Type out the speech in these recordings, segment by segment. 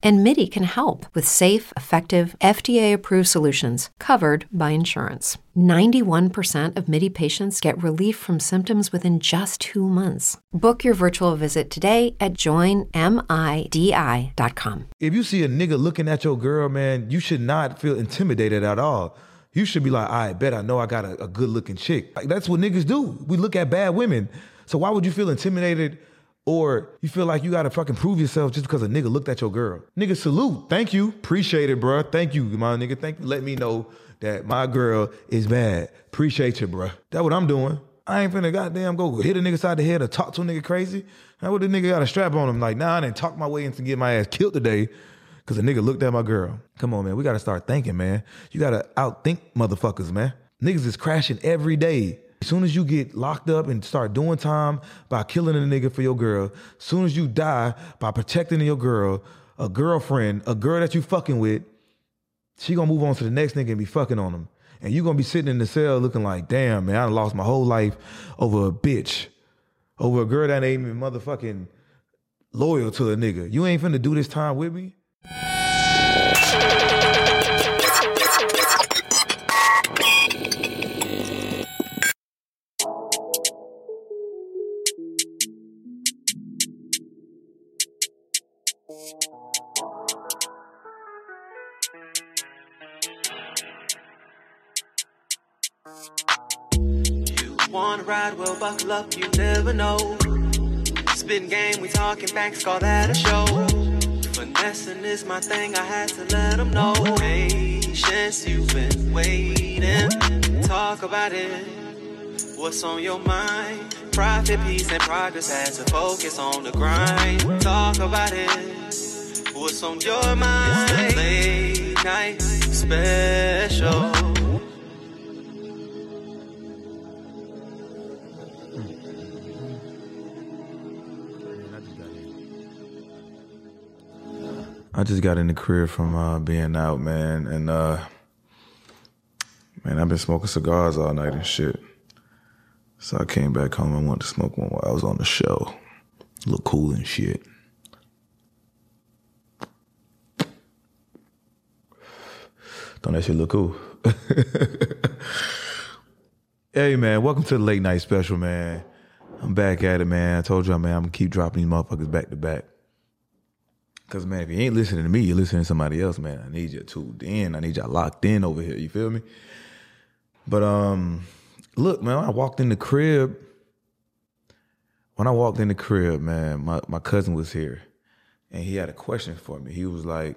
And MIDI can help with safe, effective, FDA approved solutions covered by insurance. 91% of MIDI patients get relief from symptoms within just two months. Book your virtual visit today at joinmidi.com. If you see a nigga looking at your girl, man, you should not feel intimidated at all. You should be like, I bet I know I got a, a good looking chick. Like that's what niggas do. We look at bad women. So why would you feel intimidated or you feel like you gotta fucking prove yourself just because a nigga looked at your girl? Nigga, salute. Thank you. Appreciate it, bruh. Thank you, my nigga. Thank you. Let me know that my girl is bad. Appreciate you, bruh. That's what I'm doing. I ain't finna goddamn go hit a nigga side the head or talk to a nigga crazy. How would the nigga got a strap on him? Like, nah, I didn't talk my way into getting my ass killed today because a nigga looked at my girl. Come on, man. We gotta start thinking, man. You gotta outthink motherfuckers, man. Niggas is crashing every day. As soon as you get locked up and start doing time by killing a nigga for your girl, as soon as you die by protecting your girl, a girlfriend, a girl that you fucking with, she gonna move on to the next nigga and be fucking on him. And you gonna be sitting in the cell looking like, damn, man, I lost my whole life over a bitch. Over a girl that ain't even motherfucking loyal to a nigga. You ain't finna do this time with me? Buckle up, you never know. Spin game, we talking banks, call that a show. Finessing is my thing, I had to let them know. Patience, you've been waiting. Talk about it. What's on your mind? Profit, peace, and progress has to focus on the grind. Talk about it. What's on your mind? It's the late night special. I just got in the crib from uh, being out, man, and uh, man, I've been smoking cigars all night and shit. So I came back home and wanted to smoke one while I was on the show. Look cool and shit. Don't that shit look cool? hey man, welcome to the late night special, man. I'm back at it, man. I told y'all, man, I'm gonna keep dropping these motherfuckers back to back. Cause man, if you ain't listening to me, you're listening to somebody else, man. I need you tuned in. I need y'all locked in over here. You feel me? But um, look, man, I walked in the crib, when I walked in the crib, man, my, my cousin was here and he had a question for me. He was like,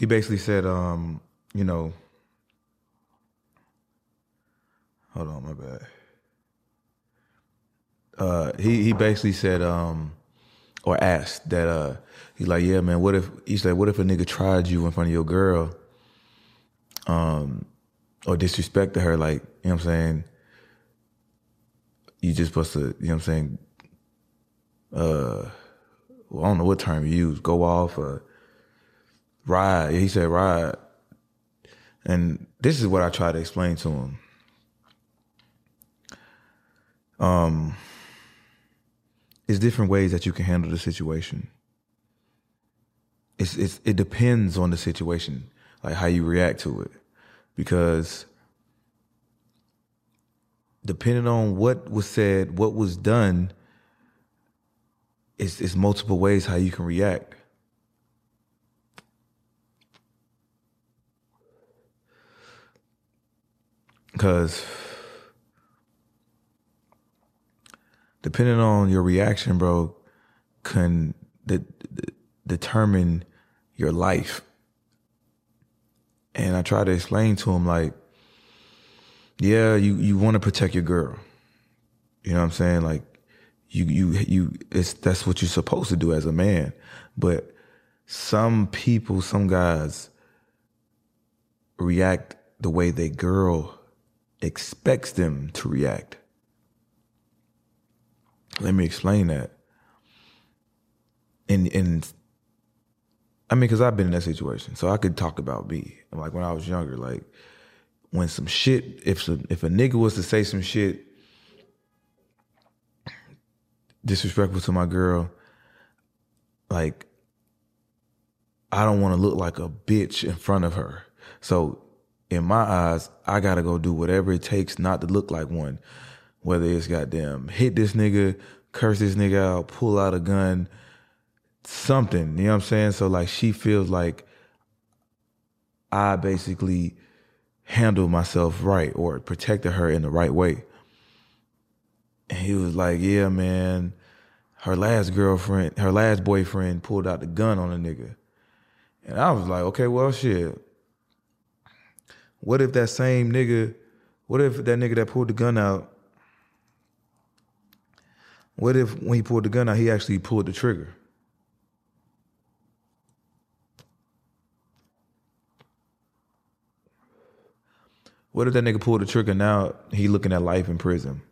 he basically said, um, you know, hold on, my bad. Uh, he he basically said, um, or asked that uh, he's like, yeah, man, what if he's like, what if a nigga tried you in front of your girl, um, or disrespected her, like, you know what I'm saying? You just supposed to, you know what I'm saying? Uh, well, I don't know what term you use, go off or ride. He said ride. And this is what I try to explain to him. Um, it's different ways that you can handle the situation. It's, it's it depends on the situation, like how you react to it, because depending on what was said, what was done, it's, it's multiple ways how you can react. Because depending on your reaction, bro, can de- de- determine your life. And I try to explain to him, like, yeah, you, you want to protect your girl. You know what I'm saying? Like, you you you it's that's what you're supposed to do as a man. But some people, some guys react the way their girl expects them to react. Let me explain that. And and I mean, because I've been in that situation, so I could talk about me. Like when I was younger, like when some shit, if some, if a nigga was to say some shit disrespectful to my girl, like I don't want to look like a bitch in front of her. So in my eyes, I gotta go do whatever it takes not to look like one. Whether it's goddamn hit this nigga, curse this nigga out, pull out a gun, something. You know what I'm saying? So like she feels like I basically handled myself right or protected her in the right way. And he was like, Yeah, man, her last girlfriend, her last boyfriend pulled out the gun on a nigga. And I was like, okay, well, shit. What if that same nigga, what if that nigga that pulled the gun out, what if when he pulled the gun out, he actually pulled the trigger? What if that nigga pulled the trigger now he looking at life in prison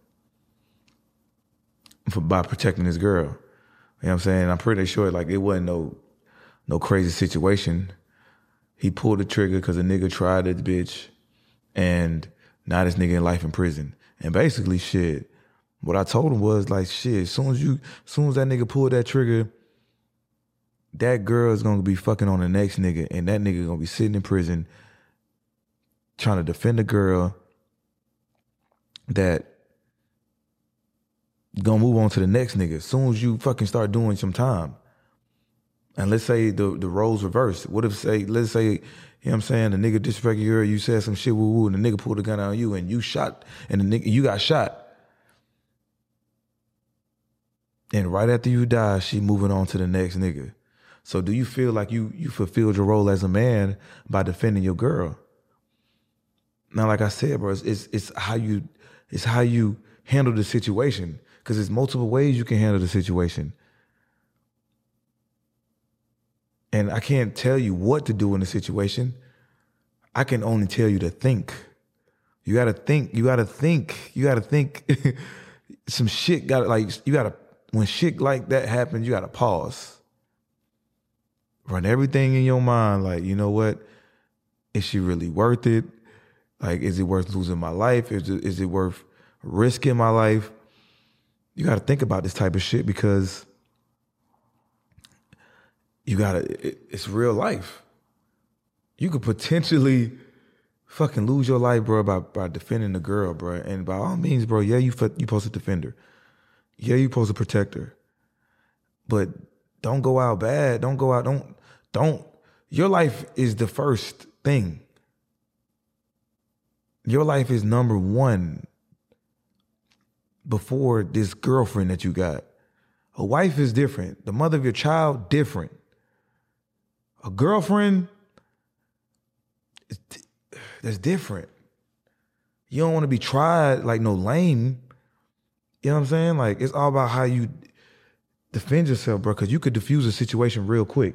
for by protecting his girl? You know what I'm saying? I'm pretty sure like it wasn't no no crazy situation. He pulled the trigger because a nigga tried this bitch, and now this nigga in life in prison. And basically, shit. What I told him was like, shit. As soon as you, as soon as that nigga pulled that trigger, that girl is gonna be fucking on the next nigga, and that nigga gonna be sitting in prison trying to defend a girl that gonna move on to the next nigga. As soon as you fucking start doing some time, and let's say the the roles reversed. What if say let's say, you know what I'm saying, the nigga disrespected you, you said some shit woo woo, and the nigga pulled a gun on you and you shot and the nigga you got shot. And right after you die, she moving on to the next nigga. So do you feel like you you fulfilled your role as a man by defending your girl? Now, like I said, bro, it's it's, it's how you it's how you handle the situation. Cause there's multiple ways you can handle the situation. And I can't tell you what to do in the situation. I can only tell you to think. You gotta think, you gotta think, you gotta think some shit gotta like you gotta when shit like that happens, you gotta pause. Run everything in your mind, like, you know what? Is she really worth it? Like, is it worth losing my life? Is it, is it worth risking my life? You gotta think about this type of shit because you gotta it, it's real life you could potentially fucking lose your life bro by, by defending the girl bro and by all means bro yeah you you supposed to defend her yeah you supposed to protect her. But don't go out bad. Don't go out don't don't your life is the first thing. Your life is number one before this girlfriend that you got. A wife is different. The mother of your child different. A girlfriend, that's different. You don't want to be tried like no lame. You know what I'm saying? Like it's all about how you defend yourself, bro. Because you could defuse a situation real quick.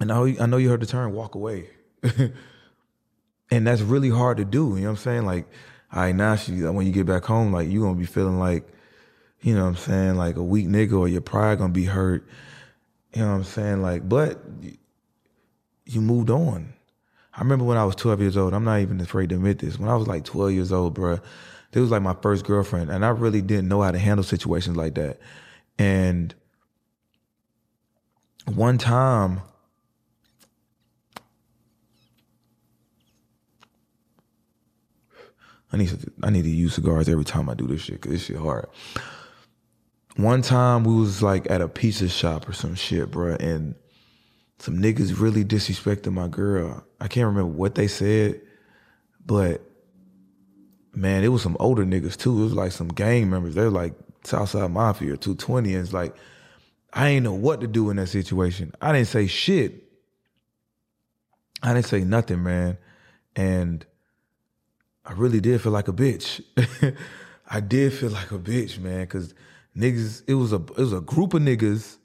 And I, I know you heard the term "walk away," and that's really hard to do. You know what I'm saying? Like, all right, now she, when you get back home, like you're gonna be feeling like, you know what I'm saying, like a weak nigga, or your pride gonna be hurt you know what I'm saying? Like, but you moved on. I remember when I was 12 years old. I'm not even afraid to admit this. When I was like 12 years old, bro, this was like my first girlfriend, and I really didn't know how to handle situations like that. And one time, I need to I need to use cigars every time I do this shit because this shit hard. One time we was like at a pizza shop or some shit, bro, and some niggas really disrespected my girl. I can't remember what they said, but man, it was some older niggas too. It was like some gang members. They were like Southside Mafia, 220, and it's like I ain't know what to do in that situation. I didn't say shit. I didn't say nothing, man. And I really did feel like a bitch. I did feel like a bitch, man, because niggas. It was a it was a group of niggas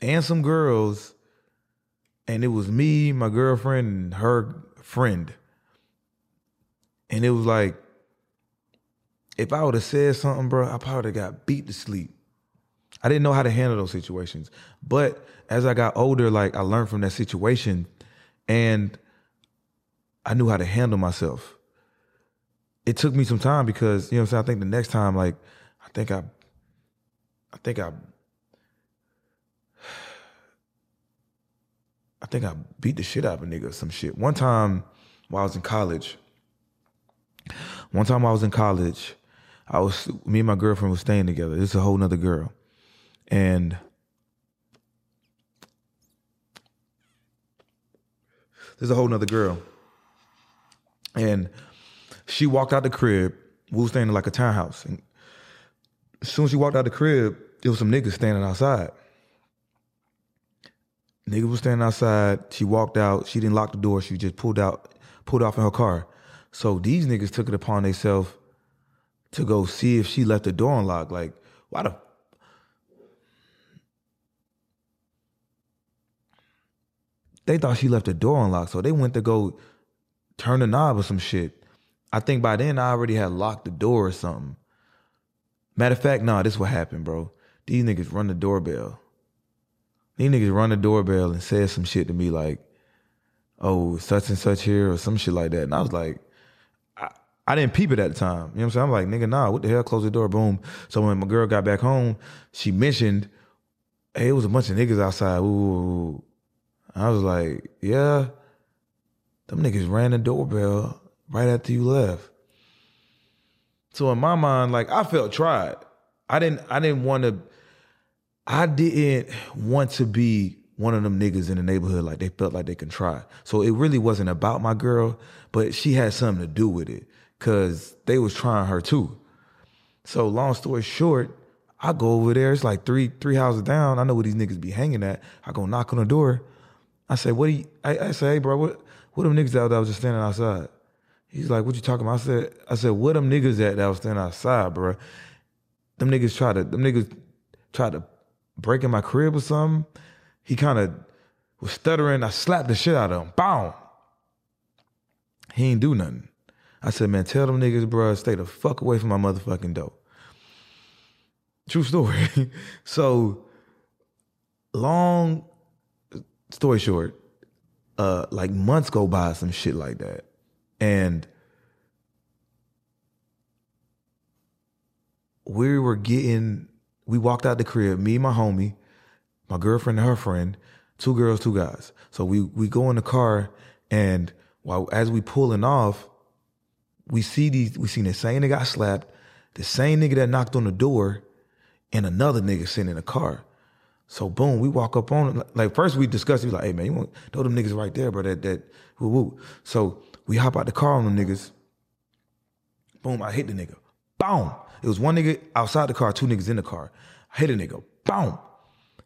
and some girls, and it was me, my girlfriend, and her friend. And it was like if I would have said something, bro, I probably got beat to sleep. I didn't know how to handle those situations. But as I got older, like I learned from that situation and I knew how to handle myself. It took me some time because, you know I'm saying? I think the next time, like, I think I I think I I think I beat the shit out of a nigga some shit. One time while I was in college, one time I was in college, I was me and my girlfriend was staying together. This is a whole nother girl. And there's a whole nother girl. And she walked out the crib. We were staying in like a townhouse. And as soon as she walked out the crib, there was some niggas standing outside. Niggas was standing outside. She walked out. She didn't lock the door. She just pulled out, pulled off in her car. So these niggas took it upon themselves to go see if she left the door unlocked. Like, why the they thought she left the door unlocked, so they went to go turn the knob or some shit. I think by then I already had locked the door or something. Matter of fact, nah, this what happened, bro. These niggas run the doorbell. These niggas run the doorbell and said some shit to me like, oh, such and such here or some shit like that. And I was like, I, didn't peep it at the time. You know what I'm saying? I'm like, nigga, nah, what the hell? Close the door, boom. So when my girl got back home, she mentioned, hey, it was a bunch of niggas outside. Ooh. I was like, yeah, them niggas ran the doorbell right after you left. So in my mind, like I felt tried. I didn't I didn't want to I didn't want to be one of them niggas in the neighborhood like they felt like they can try. So it really wasn't about my girl, but she had something to do with it cuz they was trying her too. So long story short, I go over there. It's like three three houses down. I know where these niggas be hanging at. I go knock on the door. I say, "What do you?" I, I say, "Hey, bro, what what them niggas out that was just standing outside?" He's like, "What you talking about?" I said, "I said, what them niggas at that was standing outside, bro? Them niggas try to them niggas tried to break in my crib or something." He kind of was stuttering. I slapped the shit out of him. Boom. He ain't do nothing. I said, "Man, tell them niggas, bro, stay the fuck away from my motherfucking door." True story. so long story short, uh, like months go by, some shit like that, and we were getting. We walked out the crib, me and my homie, my girlfriend and her friend, two girls, two guys. So we we go in the car, and while as we pulling off, we see these. We seen the same nigga got slapped, the same nigga that knocked on the door, and another nigga sitting in the car. So boom, we walk up on it. Like first we discussed, he was like, hey man, you want throw them niggas right there, bro. That that woo woo. So we hop out the car on them niggas. Boom, I hit the nigga. Boom. It was one nigga outside the car, two niggas in the car. I hit a nigga. Boom.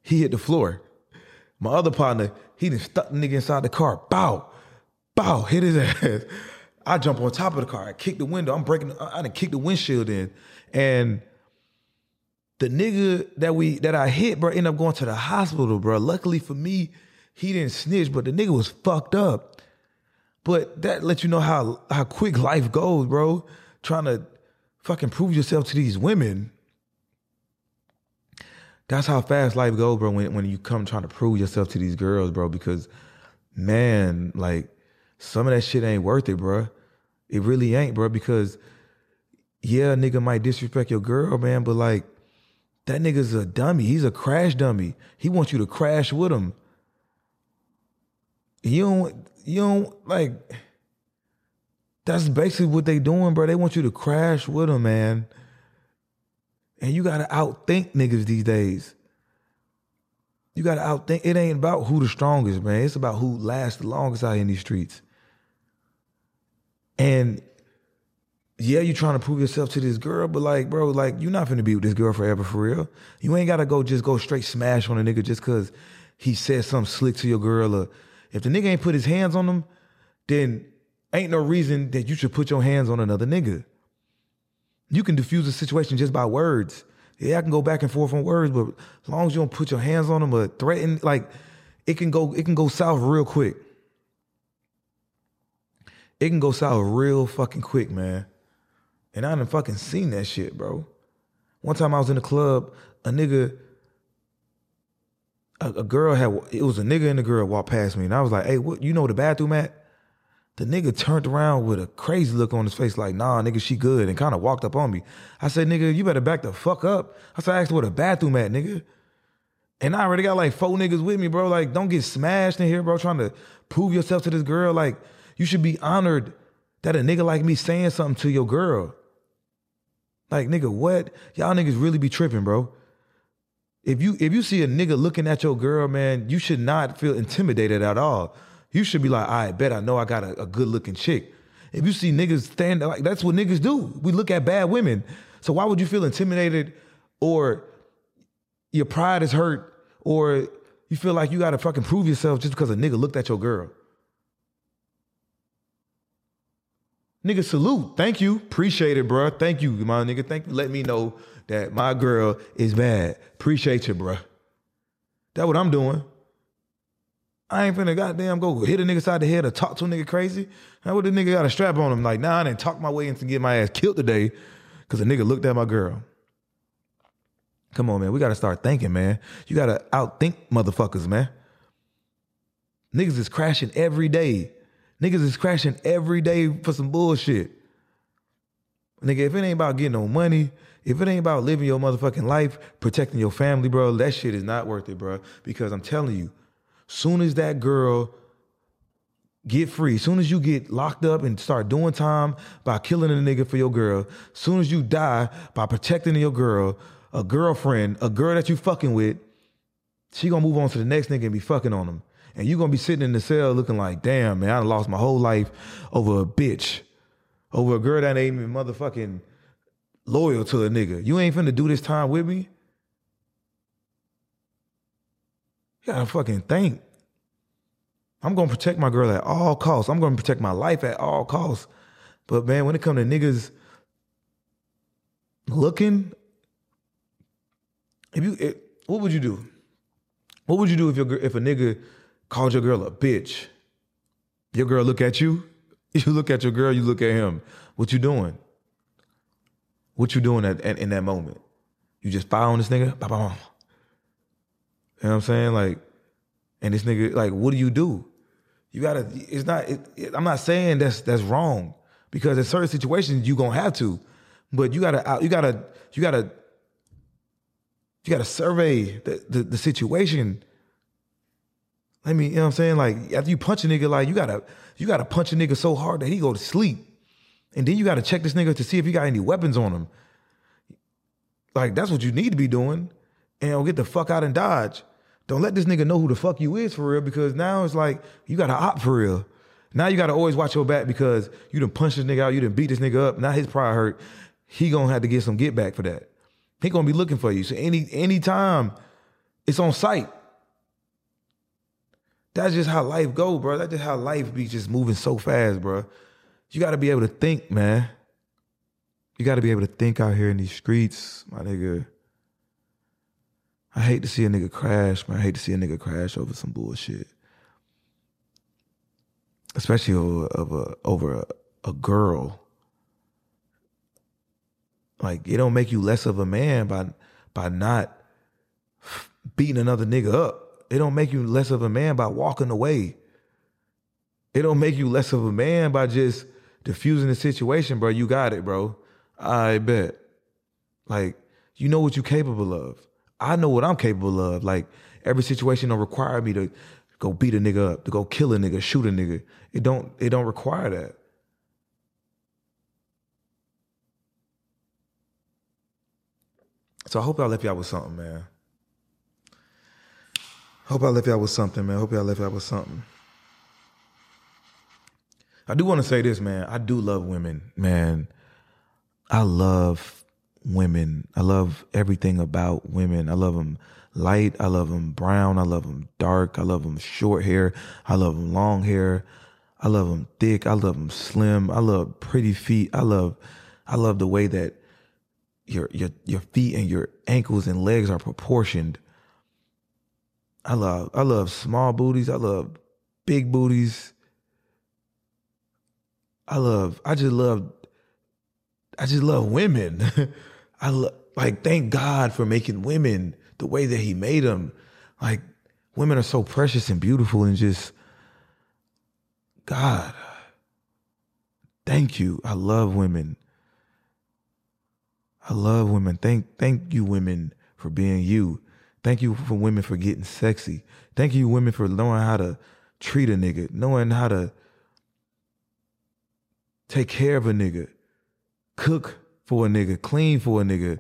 He hit the floor. My other partner, he done stuck the nigga inside the car. Bow. Bow. Hit his ass. I jump on top of the car. I kick the window. I'm breaking, I done kick the windshield in. And the nigga that we that I hit, bro, ended up going to the hospital, bro. Luckily for me, he didn't snitch, but the nigga was fucked up. But that lets you know how how quick life goes, bro. Trying to fucking prove yourself to these women. That's how fast life goes, bro. When when you come trying to prove yourself to these girls, bro. Because man, like some of that shit ain't worth it, bro. It really ain't, bro. Because yeah, nigga might disrespect your girl, man, but like that nigga's a dummy. He's a crash dummy. He wants you to crash with him. You don't, you don't like. That's basically what they doing, bro. They want you to crash with them, man. And you gotta outthink niggas these days. You gotta outthink. It ain't about who the strongest, man. It's about who lasts the longest out in these streets. And yeah, you're trying to prove yourself to this girl, but like, bro, like you're not gonna be with this girl forever for real. You ain't gotta go just go straight smash on a nigga just cause he said something slick to your girl. Or if the nigga ain't put his hands on them, then ain't no reason that you should put your hands on another nigga. You can diffuse a situation just by words. Yeah, I can go back and forth on words, but as long as you don't put your hands on them or threaten, like it can go, it can go south real quick. It can go south real fucking quick, man. And I done fucking seen that shit, bro. One time I was in the club, a nigga, a, a girl had, it was a nigga and a girl walked past me. And I was like, hey, what, you know the bathroom at? The nigga turned around with a crazy look on his face, like, nah, nigga, she good, and kind of walked up on me. I said, nigga, you better back the fuck up. I said, I asked where the bathroom at, nigga. And I already got like four niggas with me, bro. Like, don't get smashed in here, bro, trying to prove yourself to this girl. Like, you should be honored that a nigga like me saying something to your girl. Like, nigga, what? Y'all niggas really be tripping, bro. If you if you see a nigga looking at your girl, man, you should not feel intimidated at all. You should be like, I bet I know I got a, a good looking chick. If you see niggas stand like that's what niggas do. We look at bad women. So why would you feel intimidated or your pride is hurt or you feel like you gotta fucking prove yourself just because a nigga looked at your girl? Nigga, salute. Thank you. Appreciate it, bro. Thank you, my nigga. Thank you. Let me know that my girl is bad. Appreciate you, bro. That what I'm doing. I ain't finna goddamn go hit a nigga side the head or talk to a nigga crazy. How would the nigga got a strap on him? Like, nah, I didn't talk my way into getting my ass killed today because a nigga looked at my girl. Come on, man. We gotta start thinking, man. You gotta outthink motherfuckers, man. Niggas is crashing every day. Niggas is crashing every day for some bullshit. Nigga, if it ain't about getting no money, if it ain't about living your motherfucking life, protecting your family, bro, that shit is not worth it, bro. Because I'm telling you, soon as that girl get free, soon as you get locked up and start doing time by killing a nigga for your girl, soon as you die by protecting your girl, a girlfriend, a girl that you fucking with, she gonna move on to the next nigga and be fucking on him. And you're gonna be sitting in the cell looking like, damn, man, I lost my whole life over a bitch. Over a girl that ain't even motherfucking loyal to a nigga. You ain't finna do this time with me. You gotta fucking think. I'm gonna protect my girl at all costs. I'm gonna protect my life at all costs. But man, when it come to niggas looking, if you, it, what would you do? What would you do if your if a nigga called your girl a bitch? Your girl look at you. You look at your girl. You look at him. What you doing? What you doing at, at in that moment? You just following this nigga? Bah, bah, bah. You know what I'm saying? Like, and this nigga, like, what do you do? You gotta. It's not. It, it, I'm not saying that's that's wrong because in certain situations you gonna have to, but you gotta. Uh, you gotta. You gotta. You gotta survey the, the, the situation. Let me. You know what I'm saying? Like after you punch a nigga, like you gotta. You gotta punch a nigga so hard that he go to sleep, and then you gotta check this nigga to see if he got any weapons on him. Like that's what you need to be doing, and get the fuck out and dodge. Don't let this nigga know who the fuck you is for real because now it's like you got to opt for real. Now you got to always watch your back because you done punched this nigga out, you done beat this nigga up. Now his pride hurt. He gonna have to get some get back for that. He gonna be looking for you. So any any time it's on sight. That's just how life go, bro. That's just how life be just moving so fast, bro. You got to be able to think, man. You got to be able to think out here in these streets, my nigga. I hate to see a nigga crash, man. I hate to see a nigga crash over some bullshit. Especially over, over, over a, a girl. Like it don't make you less of a man by by not beating another nigga up. It don't make you less of a man by walking away. It don't make you less of a man by just diffusing the situation, bro. You got it, bro. I bet. Like, you know what you're capable of. I know what I'm capable of. Like every situation don't require me to go beat a nigga up, to go kill a nigga, shoot a nigga. It don't it don't require that. So I hope I left y'all with something, man. Hope I left y'all with something, man. Hope y'all left y'all with something. I do want to say this, man. I do love women, man. I love women. I love everything about women. I love them light. I love them brown. I love them dark. I love them short hair. I love them long hair. I love them thick. I love them slim. I love pretty feet. I love, I love the way that your your your feet and your ankles and legs are proportioned. I love I love small booties. I love big booties. I love I just love I just love women. I love like thank God for making women the way that He made them. Like women are so precious and beautiful, and just God, thank you. I love women. I love women. Thank thank you, women, for being you. Thank you for women for getting sexy. Thank you, women, for knowing how to treat a nigga, knowing how to take care of a nigga, cook for a nigga, clean for a nigga,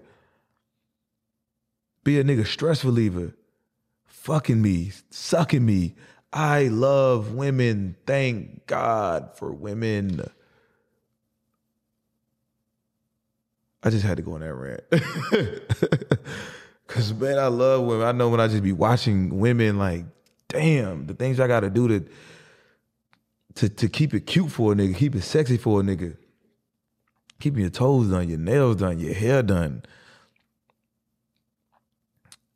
be a nigga stress reliever, fucking me, sucking me. I love women. Thank God for women. I just had to go on that rant. Cause man, I love women. I know when I just be watching women, like, damn, the things I gotta do to to to keep it cute for a nigga, keep it sexy for a nigga, keeping your toes done, your nails done, your hair done,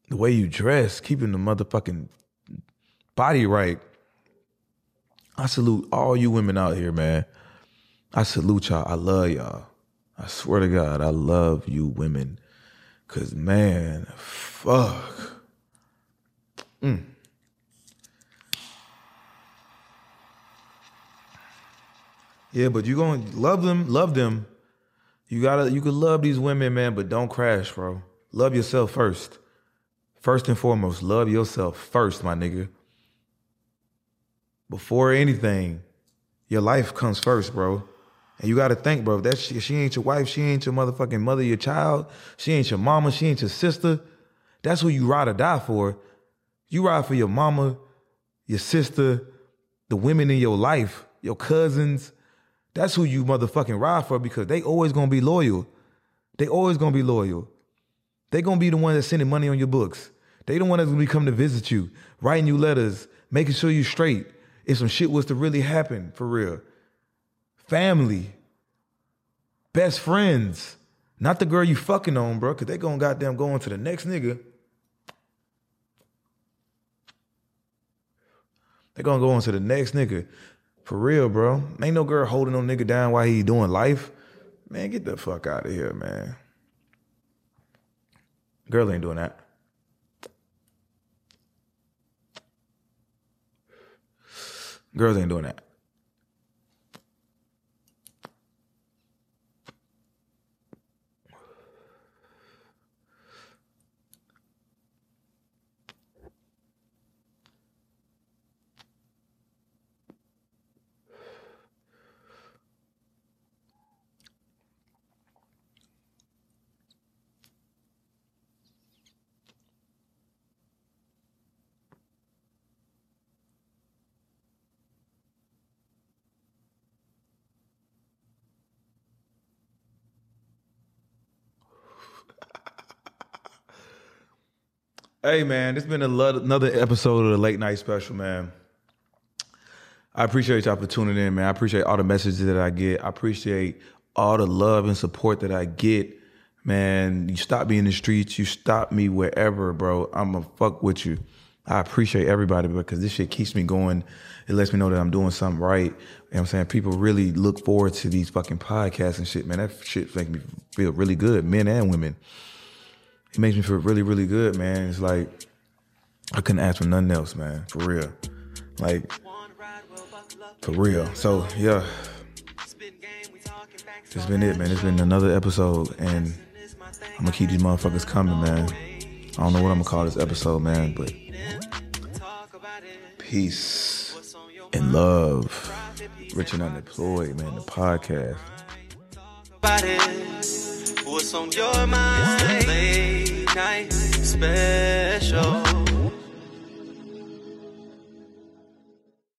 the way you dress, keeping the motherfucking body right. I salute all you women out here, man. I salute y'all. I love y'all. I swear to God, I love you women. Cause man, fuck. Mm. Yeah, but you gonna love them, love them. You gotta you can love these women, man, but don't crash, bro. Love yourself first. First and foremost, love yourself first, my nigga. Before anything, your life comes first, bro. And you gotta think, bro, that she, she ain't your wife, she ain't your motherfucking mother, your child, she ain't your mama, she ain't your sister. That's who you ride or die for. You ride for your mama, your sister, the women in your life, your cousins. That's who you motherfucking ride for because they always gonna be loyal. They always gonna be loyal. They gonna be the one that's sending money on your books. They the one that's gonna be coming to visit you, writing you letters, making sure you straight. If some shit was to really happen, for real family, best friends, not the girl you fucking on, bro, because they gonna goddamn go on to the next nigga. They gonna go on to the next nigga. For real, bro. Ain't no girl holding no nigga down while he doing life. Man, get the fuck out of here, man. Girl ain't doing that. Girls ain't doing that. Hey man, it's been another episode of the late night special, man. I appreciate y'all for tuning in, man. I appreciate all the messages that I get. I appreciate all the love and support that I get. Man, you stop me in the streets, you stop me wherever, bro. I'ma fuck with you. I appreciate everybody because this shit keeps me going. It lets me know that I'm doing something right. You know what I'm saying? People really look forward to these fucking podcasts and shit, man. That shit makes me feel really good, men and women it makes me feel really, really good, man. It's like I couldn't ask for nothing else, man. For real. Like for real. So yeah. It's been it, man. It's been another episode and I'm gonna keep these motherfuckers coming, man. I don't know what I'm gonna call this episode, man, but peace and love. Rich and unemployed, man, the podcast. What's on your mind? Late night special.